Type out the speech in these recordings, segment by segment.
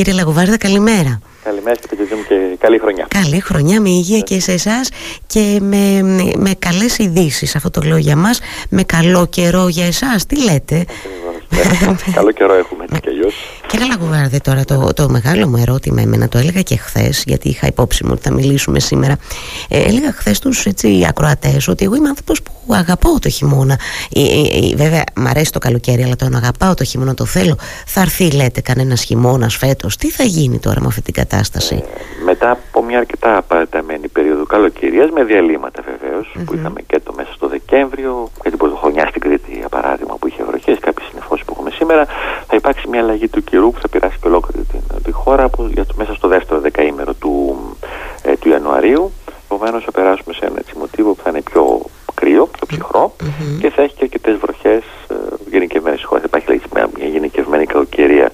Κύριε Λαγοβάρδα, καλημέρα. Καλημέρα και μου και καλή χρονιά. Καλή χρονιά με υγεία και σε εσάς και με, με καλές ειδήσεις. Αυτό το λέω για μας. Με καλό καιρό για εσάς. Τι λέτε; Καλό καιρό έχουμε έτσι κι αλλιώς. Κύριε Λαγουβάρδε, τώρα το, το μεγάλο μου ερώτημα, εμένα το έλεγα και χθες, γιατί είχα υπόψη μου ότι θα μιλήσουμε σήμερα. Ε, έλεγα χθες τους ακροατές ότι εγώ είμαι άνθρωπος που αγαπάω το χειμώνα. Ε, ε, ε, βέβαια, μου αρέσει το καλοκαίρι, αλλά τον αγαπάω το χειμώνα, το θέλω. Θα έρθει, λέτε, κανένας χειμώνας φέτος. Τι θα γίνει τώρα με αυτή την κατάσταση; Ε, μετά από μια αρκετά παραταμένη περίοδο καλοκαιρίας, με διαλύματα που είχαμε και το μέσα στο Δεκέμβριο, και την πρωτοχρονιά στην Κρήτη, για παράδειγμα, που είχε βροχές, κάποιε συνεφώσει που έχουμε σήμερα, θα υπάρξει μια αλλαγή του καιρού που θα πειράσει και ολόκληρη την, τη χώρα που, για το, μέσα στο δεύτερο δεκαήμερο του, ε, του Ιανουαρίου. Επομένως, θα περάσουμε σε ένα έτσι μοτίβο που θα είναι πιο κρύο, πιο ψυχρό και θα έχει και αρκετές βροχές ε, γενικευμένες στι χώρες. Υπάρχει δηλαδή, μια γενικευμένη κακοκαιρία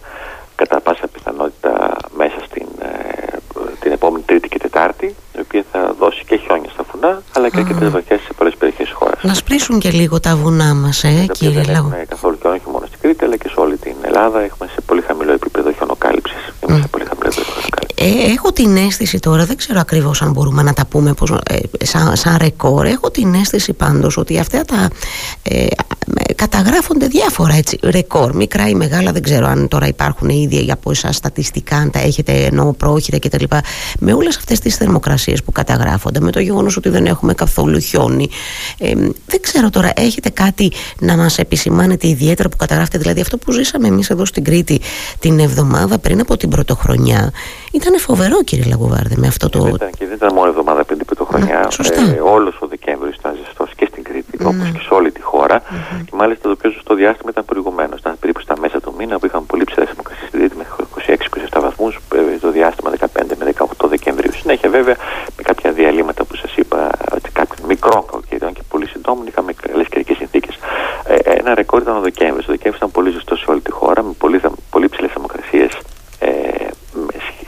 κατά πάσα πιθανότητα μέσα στην, ε, την επόμενη Τρίτη και Τετάρτη, η οποία θα δώσει και χιόνια στα βουνά, αλλά και αρκετές βροχές σε πολλές περιοχές της χώρας. Να σπρίσουν και λίγο τα βουνά μας, ε, κύριε Δεν έχουμε καθόλου και όχι μόνο στην Κρήτη, αλλά και σε όλη την Ελλάδα. Έχουμε σε πολύ χαμηλό επίπεδο χιονοκάλυψης. Mm. σε πολύ χαμηλό επίπεδο ε, έχω την αίσθηση τώρα, δεν ξέρω ακριβώς αν μπορούμε να τα πούμε πώς, ε, σαν, σαν ρεκόρ. Έχω την αίσθηση πάντως ότι αυτά τα. Ε, καταγράφονται διάφορα έτσι, ρεκόρ, μικρά ή μεγάλα. Δεν ξέρω αν τώρα υπάρχουν ήδη από εσάς στατιστικά, αν τα έχετε ενώ πρόχειρα κτλ. Με όλες αυτές τις θερμοκρασίες που καταγράφονται, με το γεγονός ότι δεν έχουμε καθόλου χιόνι. Ε, δεν ξέρω τώρα, έχετε κάτι να μας επισημάνετε ιδιαίτερα που καταγράφετε; Δηλαδή, αυτό που ζήσαμε εμείς εδώ στην Κρήτη την εβδομάδα πριν από την πρωτοχρονιά. Ήταν φοβερό, κύριε Λαγουβάρδε, με αυτό το. Και δεν ήταν, και δεν ήταν μόνο εβδομάδα πριν την πρωτοχρονιά. Ε, Όλος ο Δεκέμβριο ήταν ζεστό και στην Κρήτη, όπω και σε όλη τη χώρα. Mm-hmm. Και μάλιστα το πιο ζεστό διάστημα ήταν προηγουμένως. Ήταν περίπου στα μέσα του μήνα που είχαμε πολύ ψηλέ θερμοκρασίες στην Κρήτη μέχρι 26-27 βαθμούς ε, το διάστημα 15 με 18 Δεκεμβρίου. Συνέχεια βέβαια με κάποια διαλύματα που σας είπα, κάποιων μικρών κακοκαιριών και πολύ συντόμων είχαμε καλές καιρικές συνθήκες. Ε, ένα ρεκόρ ήταν ο Δεκέμβριο. Ο Δεκέμβριο ήταν πολύ ζεστό σε όλη τη χώρα με πολύ, πολύ ψηλέ θερμοκρασίε ε,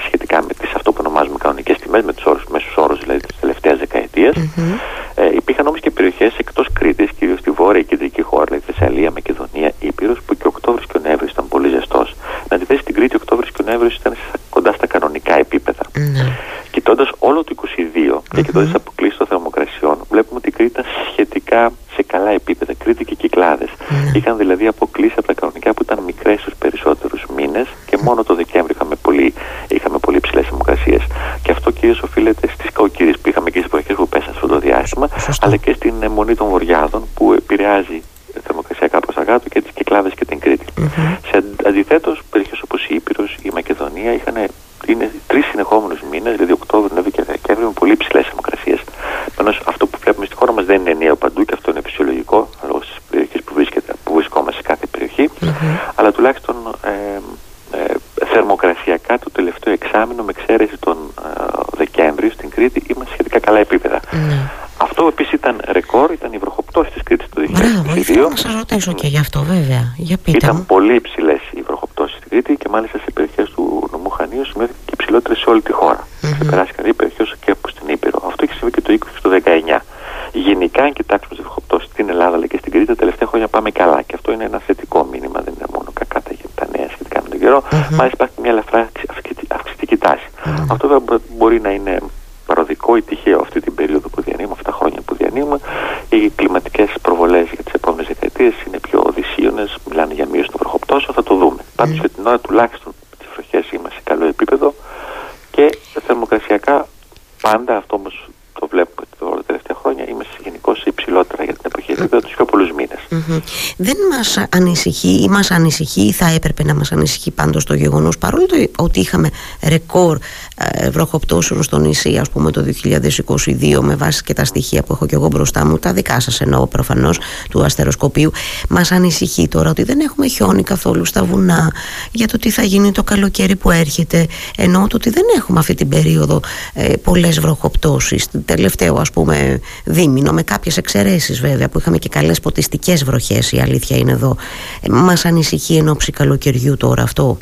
σχετικά με τις αυτό που ονομάζουμε κανονικές τιμές, με τους όρους, μέσους όρους δηλαδή της τελευταίας δεκαετίας. Mm-hmm. Ε, υπήρχαν όμως και περιοχές εκτός Κρήτης, κυρίως στη βόρεια και κεντρική χώρα, δηλαδή Θεσσαλία, Μακεδονία, Ήπειρος, που και ο Οκτώβρης και ο Νεύρης ήταν πολύ ζεστός. Να αντιθέσει στην Κρήτη, ο Οκτώβρης και ο Νεύρης ήταν κοντά στα κανονικά επίπεδα. Mm-hmm. Κοιτώντας όλο το 22 mm-hmm. και κοιτώντας αποκλήσεις των θερμοκρασιών, βλέπουμε ότι η Κρήτη ήταν σχετικά σε καλά επίπεδα. Κρήτη και κυκλάδες. Mm-hmm. Είχαν δηλαδή αποκλείσει από τα κανονικά που ήταν μικρές στου περισσότερους μήνες και μόνο το Δεκέμβρη είχαμε πολύ, είχαμε πολύ ψηλέ θερμοκρασίες. Και αυτό κυρίως οφείλεται στις κακοκαιρίε που είχαμε και στις εποχές που πέσαν σε αυτό το διάστημα, αλλά και στην μονή των βορειάδων που επηρεάζει θερμοκρασιακά προ τα κάτω και τι κυκλάδε και την Κρήτη. Mm-hmm. Σε αντιθέτω, περιοχέ όπω η Ήπειρο, η Μακεδονία είχαν είναι τρει συνεχόμενου μήνε, δηλαδή Οκτώβριο, Νεύη και Δεκέμβριο, με πολύ ψηλέ θερμοκρασίε. Επομένω, αυτό που βλέπουμε στη χώρα μα δεν είναι ενιαίο παντού και αυτό είναι φυσιολογικό, λόγω στι περιοχέ που, που βρισκόμαστε σε κάθε περιοχή. Mm-hmm. Αλλά τουλάχιστον ε, ε, θερμοκρασιακά το τελευταίο εξάμεινο, με εξαίρεση τον ε, Δεκέμβριο στην Κρήτη, είμαστε σχετικά καλά επίπεδα. Mm-hmm. Αυτό επίσης ήταν ρεκόρ, ήταν η βροχοπτώση της Κρήτης το 2022. Μπράβο, ήθελα να σας ρωτήσω και γι' αυτό, βέβαια. Για πείτε ήταν μου. πολύ υψηλές οι βροχοπτώσεις στην Κρήτη και μάλιστα σε περιοχές του νομού Χανίους σημειώθηκε και υψηλότερε σε όλη τη χώρα. Mm-hmm. Και περάσει κανένα περιοχέ και από στην Ήπειρο. Αυτό έχει συμβεί και το 20 και το 19. Γενικά, αν κοιτάξουμε τι βροχοπτώσει στην Ελλάδα αλλά και στην Κρήτη, τα τελευταία χρόνια πάμε καλά. Και αυτό είναι ένα θετικό μήνυμα, δεν είναι μόνο κακά τα, τα νέα σχετικά με τον καιρό. Mm-hmm. Μάλιστα, υπάρχει μια ελαφρά αυξητική τάση. Mm-hmm. Αυτό βέβαια μπορεί να είναι παροδικό ή τυχαίο αυτή την περίοδο που διανύουμε, αυτά τα χρόνια που διανύουμε. Οι κλιματικές προβολές για τις επόμενες δεκαετίες είναι πιο οδυσίωνε, μιλάνε για μείωση των βροχοπτώσεων, θα το δούμε. Mm. Πάντως για την ώρα τουλάχιστον τις βροχές είμαστε σε καλό επίπεδο και θερμοκρασιακά πάντα αυτό όμω το βλέπουμε τα τελευταία χρόνια, είμαστε γενικώ υψηλότερα για την εποχή επίπεδο τους πιο πολλούς μήνες. Mm-hmm. Δεν μας ανησυχεί ή μας ανησυχεί ή θα έπρεπε να μας ανησυχεί πάντως το γεγονός παρόλο το ότι είχαμε ρεκόρ ε, βροχοπτώσεων στο νησί, ας πούμε, το 2022, με βάση και τα στοιχεία που έχω και εγώ μπροστά μου, τα δικά σας εννοώ προφανώς του αστεροσκοπίου, μας ανησυχεί τώρα ότι δεν έχουμε χιόνι καθόλου στα βουνά για το τι θα γίνει το καλοκαίρι που έρχεται. Εννοώ το ότι δεν έχουμε αυτή την περίοδο ε, πολλές βροχοπτώσεις. Τελευταίο, ας πούμε, δίμηνο, με κάποιες εξαιρέσεις βέβαια, που είχαμε και καλές ποτιστικές βροχές, η αλήθεια είναι εδώ. Ε, μας ανησυχεί εν ώψη καλοκαιριού τώρα αυτό;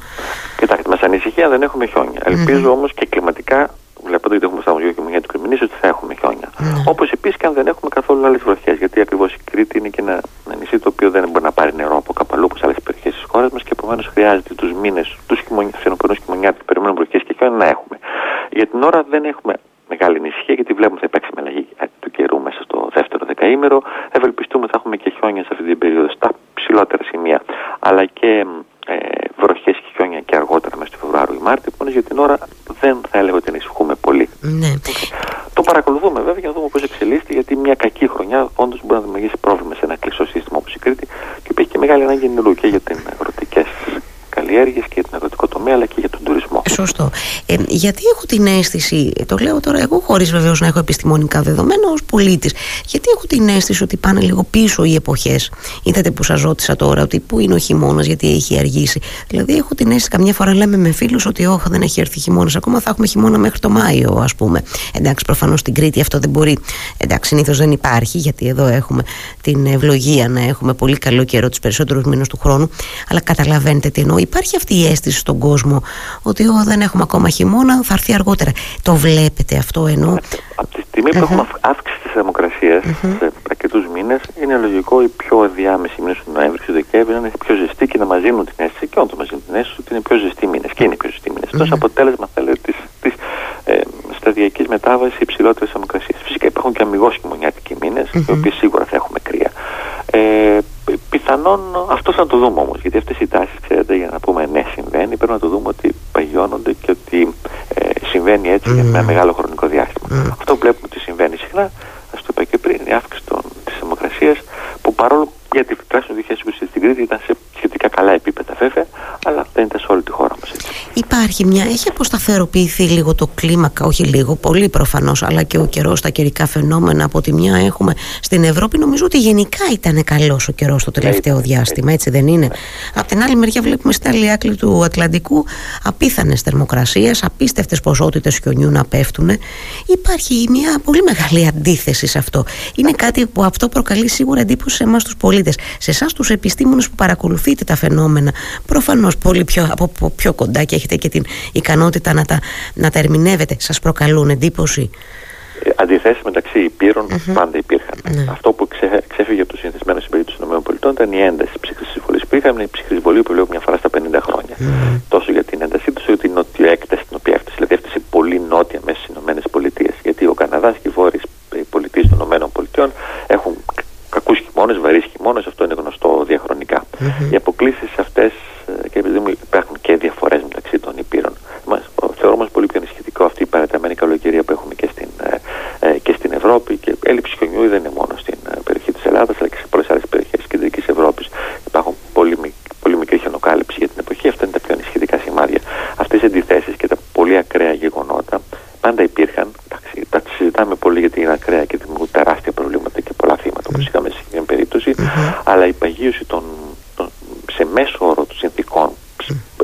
Κοιτάξτε, μας ανησυχεί αν δεν έχουμε χιόνια. Mm-hmm. Ελπίζω όμως και κλιματικά, βλέποντας ότι έχουμε στα μουσεία και για του Κρυμινή, ότι θα έχουμε χιόνια. Mm-hmm. Όπως επίσης και αν δεν έχουμε καθόλου άλλες βροχές. Γιατί ακριβώς η Κρήτη είναι και ένα, ένα νησί το οποίο δεν μπορεί να πάρει νερό από καπαλού όπω άλλε περιοχέ τη χώρα μα και επομένω χρειάζεται του μήνε, του χειμωνιάτικου χιόνια να έχουμε. Για την ώρα δεν έχουμε μεγάλη ανησυχία γιατί βλέπουμε ότι θα υπάρξει αλλαγή του καιρού μέσα στο δεύτερο δεκαήμερο. Ευελπιστούμε ότι θα έχουμε και χιόνια σε αυτή την περίοδο στα ψηλότερα σημεία αλλά και ε, βροχές και χιόνια και αργότερα μέσα στο Φεβρουάριο ή Μάρτιο. Επομένω για την ώρα δεν θα έλεγα ότι ανησυχούμε πολύ. Ναι. Το παρακολουθούμε βέβαια για να δούμε πώς εξελίσσεται γιατί μια κακή χρονιά όντως μπορεί να δημιουργήσει πρόβλημα σε ένα κλειστό σύστημα όπως η Κρήτη και έχει και μεγάλη ανάγκη νερού και για την αγροτικέ καλλιέργειες και για την αγροτικό τομέα αλλά και για τον τουρισμό. Σωστό. Ε, γιατί έχω την αίσθηση, το λέω τώρα εγώ χωρίς βεβαίως να έχω επιστημονικά δεδομένα ως πολίτης, γιατί έχω την αίσθηση ότι πάνε λίγο πίσω οι εποχές. Είδατε που σας ρώτησα τώρα ότι πού είναι ο χειμώνας, γιατί έχει αργήσει. Δηλαδή έχω την αίσθηση, καμιά φορά λέμε με φίλους ότι όχι, δεν έχει έρθει χειμώνας ακόμα, θα έχουμε χειμώνα μέχρι το Μάιο, ας πούμε. Εντάξει, προφανώς στην Κρήτη αυτό δεν μπορεί. Εντάξει, συνήθως δεν υπάρχει, γιατί εδώ έχουμε την ευλογία να έχουμε πολύ καλό καιρό τους περισσότερους μήνες του χρόνου. Αλλά καταλαβαίνετε τι εννοώ. Υπάρχει αυτή η αίσθηση στον κόσμο ότι δεν έχουμε ακόμα χειμώνα, θα έρθει αργότερα. Το βλέπετε αυτό ενώ. Από τη στιγμή που έχουμε αύξηση της θερμοκρασίας σε αρκετούς μήνες, είναι λογικό οι πιο διάμεση μήνες του Νοέμβρη και του Δεκέμβρη να είναι πιο ζεστοί και να μα δίνουν την αίσθηση και όντως μα δίνουν την αίσθηση ότι είναι πιο ζεστοί μήνες. Και είναι πιο ζεστοί μήνες. Αυτό αποτέλεσμα, θα λέω, της ε, σταδιακής μετάβασης υψηλότερης θερμοκρασίας. Φυσικά υπάρχουν και αμυγός χειμωνιάτικοι μήνες, οι οποίοι σίγουρα θα έχουμε κρύα. Ε, πιθανόν αυτός θα το δούμε όμως, γιατί αυτές οι τάσεις, ξέρετε, για να πούμε ναι, συμβαίνει, πρέπει να το δούμε ότι παγιώνονται και ότι ε, συμβαίνει έτσι για ένα μεγάλο χρονικό διάστημα. Αυτό που βλέπουμε ότι συμβαίνει συχνά, ας το είπα και πριν, η αύξηση της θερμοκρασίας, που παρόλο γιατί τουλάχιστον το 2020 στην Κρήτη ήταν σε σχετικά καλά επίπεδα βέβαια, αλλά δεν ήταν σε όλη τη χώρα μα έτσι. Υπάρχει μια, έχει αποσταθεροποιηθεί λίγο το κλίμα, όχι λίγο, πολύ προφανώς, αλλά και ο καιρός, τα καιρικά φαινόμενα. Από τη μια έχουμε στην Ευρώπη, νομίζω ότι γενικά ήταν καλός ο καιρός το τελευταίο διάστημα, έτσι δεν είναι; Από την άλλη μεριά, βλέπουμε στην άλλη άκρη του Ατλαντικού απίθανες θερμοκρασίες, απίστευτες ποσότητες χιονιού να πέφτουν. Υπάρχει μια πολύ μεγάλη αντίθεση σε αυτό. Είναι κάτι που αυτό προκαλεί σίγουρα εντύπωση σε εμάς τους πολίτες. Σε εσάς τους επιστήμονες που παρακολουθείτε τα φαινόμενα, προφανώς πολύ πιο, από πιο κοντά και έχετε και την ικανότητα να τα, να τα ερμηνεύετε, σας προκαλούν εντύπωση; Ε, Αντιθέσεις μεταξύ υπήρων mm-hmm. πάντα υπήρχαν. Ναι. Αυτό που ξέ, ξέφυγε από το συνηθισμένο στην περίπτωση των ΗΠΑ ήταν η ένταση τη ψυχρή που είχαμε, η ψυχρή που λέω μια φορά στα 50 χρόνια. Mm-hmm. Τόσο για την έντασή τους, όσο για την νοτιοέκταση την οποία έφτασε. Δηλαδή έφτασε πολύ νότια μέσα στις ΗΠΑ. Γιατί ο Καναδάς και οι βόρειες πολιτείες των ΗΠΑ έχουν κακούς χειμώνες, βαρύς χειμώνες, αυτό είναι γνωστό διαχρονικά. Mm-hmm. Οι αποκλήσεις αυτέ ε, και επειδή υπάρχουν και διαφορέ μεταξύ των υπήρων, μας, θεωρώ όμω πολύ πιο ενισχυτικό αυτή η παραταμένη καλοκαιρία που έχουμε και στην, ε, ε και στην Ευρώπη. Και έλλειψη χιονιού δεν είναι μόνο στην ε, περιοχή τη Ελλάδα, αλλά και σε πολλέ άλλε περιοχέ τη κεντρική Ευρώπη. Υπάρχουν πολύ, πολύ μικρή χιονοκάλυψη για την εποχή. Αυτά είναι τα πιο ενισχυτικά σημάδια. Αυτέ οι αντιθέσεις και τα πολύ ακραία γεγονότα πάντα υπήρχαν. Εντάξει, τα συζητάμε πολύ γιατί είναι ακραία και δημιουργούν τεράστια προβλήματα και πολλά θύματα, όπως είχαμε σε συγκεκριμένη περίπτωση. Αλλά η παγίωση των, των, σε μέσο όρο των συνθήκων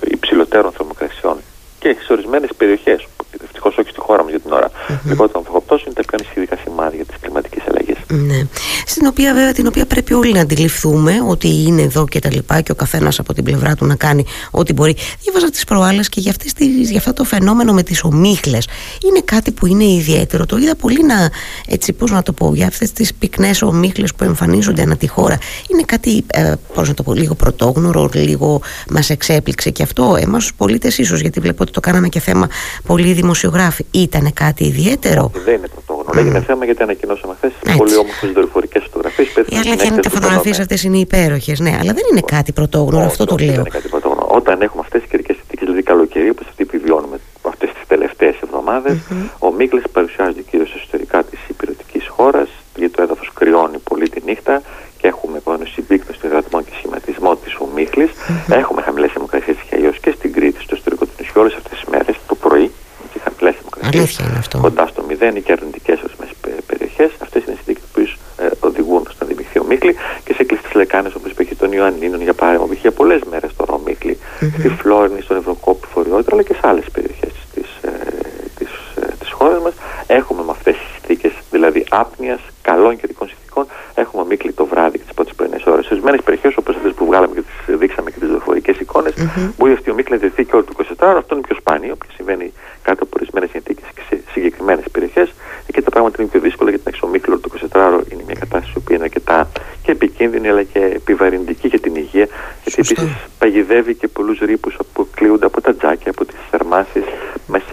υψηλότερων θερμοκρασιών και σε ορισμένες περιοχές, ευτυχώ όχι στη χώρα μας για την ώρα, mm-hmm. λιγότερων είναι τα πιο ανησυχητικά σημάδια τη κλιματική αλλαγή. Ναι. Στην οποία βέβαια την οποία πρέπει όλοι να αντιληφθούμε ότι είναι εδώ και τα λοιπά και ο καθένας από την πλευρά του να κάνει ό,τι μπορεί. Διάβαζα τις προάλλες και για, αυτές τις, για αυτό το φαινόμενο με τις ομίχλες. Είναι κάτι που είναι ιδιαίτερο. Το είδα πολύ να, έτσι πώς να το πω, για αυτές τις πυκνές ομίχλες που εμφανίζονται ανά τη χώρα. Είναι κάτι, ε, πώς να το πω, λίγο πρωτόγνωρο, λίγο μας εξέπληξε και αυτό εμάς τους πολίτες ίσως, γιατί βλέπω ότι το κάναμε και θέμα πολλοί δημοσιογράφοι. Ήταν κάτι ιδιαίτερο; Δεν είναι πρωτόγνωρο. Mm. Έγινε θέμα γιατί ανακοινώσαμε χθες πολύ όμορφες δορυφορικές φωτογραφίες. Η αλήθεια είναι ότι οι φωτογραφίε αυτέ είναι υπέροχες, ναι, αλλά δεν είναι κάτι πρωτόγνωρο, αυτό το λέω. Είναι κάτι πρωτόγνωρο. Όταν έχουμε αυτές τις καιρικές συνθήκες, δηλαδή καλοκαιρία, όπως αυτή που βιώνουμε αυτές τις τελευταίες εβδομάδες, mm-hmm. ο Μίκλε παρουσιάζεται κυρίω εσωτερικά τη υπηρετική χώρα, γιατί το έδαφο κρυώνει πολύ τη νύχτα και έχουμε πάνω συμπίκνωση των υδατμών και σχηματισμό τη ομίχλη. Mm-hmm. Έχουμε χαμηλέ θερμοκρασίε και αλλιώ και στην Κρήτη, στο ιστορικό του νησιού, όλε αυτέ τι μέρε το πρωί, και χαμηλέ θερμοκρασίε. Κοντά στο μηδέν ή και αρνητικέ ορισμένε περιοχές. Αυτές είναι συνθήκες που ε, οδηγούν στον δημιουργείο ομίχλη και σε κλειστές λεκάνες όπως είπε τον Ιωαννίνων για παράδειγμα, που είχε για πολλές μέρες τώρα ομίχλη, mm-hmm. στη Φλόρινη, στον Ευρωκόπη Φοριότητα, αλλά και σε άλλες περιοχές της ε, της, ε, της χώρας μας. Έχουμε με αυτές τις συνθήκες, δηλαδή άπνοιας, καλών καιρικών συνθήκων, έχουμε ομίχλη το βράδυ και τις πρώτες πρωινές ώρες. Σε ορισμένες περιοχές, όπως αυτές που βγάλαμε και τις δείξαμε και τις δορυφορικέ εικόνες, mm-hmm. μπορεί αυτή η ομίχλη να δεθεί και όλο το 24 αυτό είναι πιο σπάνιο και συμβαίνει κάτω από ορισμένε συνθήκε και σε συγκεκριμένε περιοχέ. Εκεί τα πράγματα είναι πιο δύσκολα γιατί να έχει ομίχλη το 24ωρο είναι μια κατάσταση που είναι αρκετά και επικίνδυνη αλλά και επιβαρυντική για την υγεία. Γιατί επίσης παγιδεύει και πολλούς ρήπους που κλείονται από τα τζάκια, από τις θερμάσεις μέσα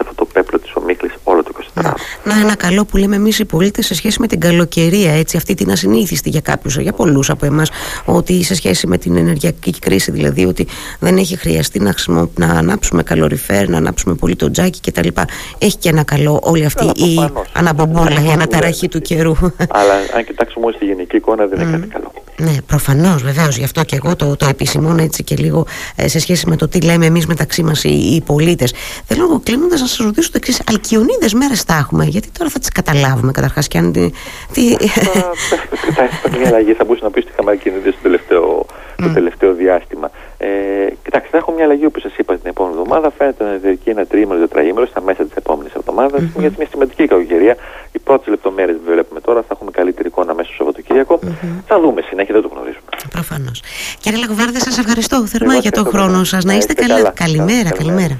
Να, ένα καλό που λέμε εμείς οι πολίτες σε σχέση με την καλοκαιρία, έτσι, αυτή την ασυνήθιστη για κάποιους, για πολλούς από εμάς, ότι σε σχέση με την ενεργειακή κρίση, δηλαδή ότι δεν έχει χρειαστεί να, να ανάψουμε καλοριφέρ, να ανάψουμε πολύ το τζάκι κτλ. Έχει και ένα καλό όλη αυτή η αναμπομπόλα, η αναταραχή του καιρού. Αλλά αν κοιτάξουμε όλη τη γενική εικόνα, δεν είναι κάτι καλό. Ναι, προφανώς, βεβαίως. Γι' αυτό και εγώ το, το επισημώνω έτσι και λίγο ε, σε σχέση με το τι λέμε εμείς μεταξύ μας οι, οι πολίτες. Θέλω κλείνοντας να σας ρωτήσω το εξής: Αλκιονίδες μέρες τα έχουμε, γιατί τώρα θα τις καταλάβουμε καταρχάς και αν. Τι... Κοιτάξτε, μια αλλαγή θα μπορούσε να πεις ότι είχαμε αλκιονίδες το τελευταίο, το τελευταίο διάστημα. Ε, κοιτάξτε, θα έχω μια αλλαγή όπως σας είπα την επόμενη εβδομάδα. Φαίνεται να διαρκεί ένα τρίμηνο, τετραήμερο στα μέσα της επόμενης εβδομάδας. Mm-hmm. Γιατί μια σημαντική κακοκαιρία. Οι πρώτες λεπτομέρειες που βλέπουμε τώρα θα έχουμε καλύτερη εικόνα μέσα στο Σαββατοκύριακο. Mm-hmm. Θα δούμε συνέχεια, δεν το γνωρίζουμε. Προφανώς. Κύριε Λαγοβάρδε, σας ευχαριστώ θερμά για τον χρόνο σας. Να είστε καλά. Καλημέρα, καλημέρα.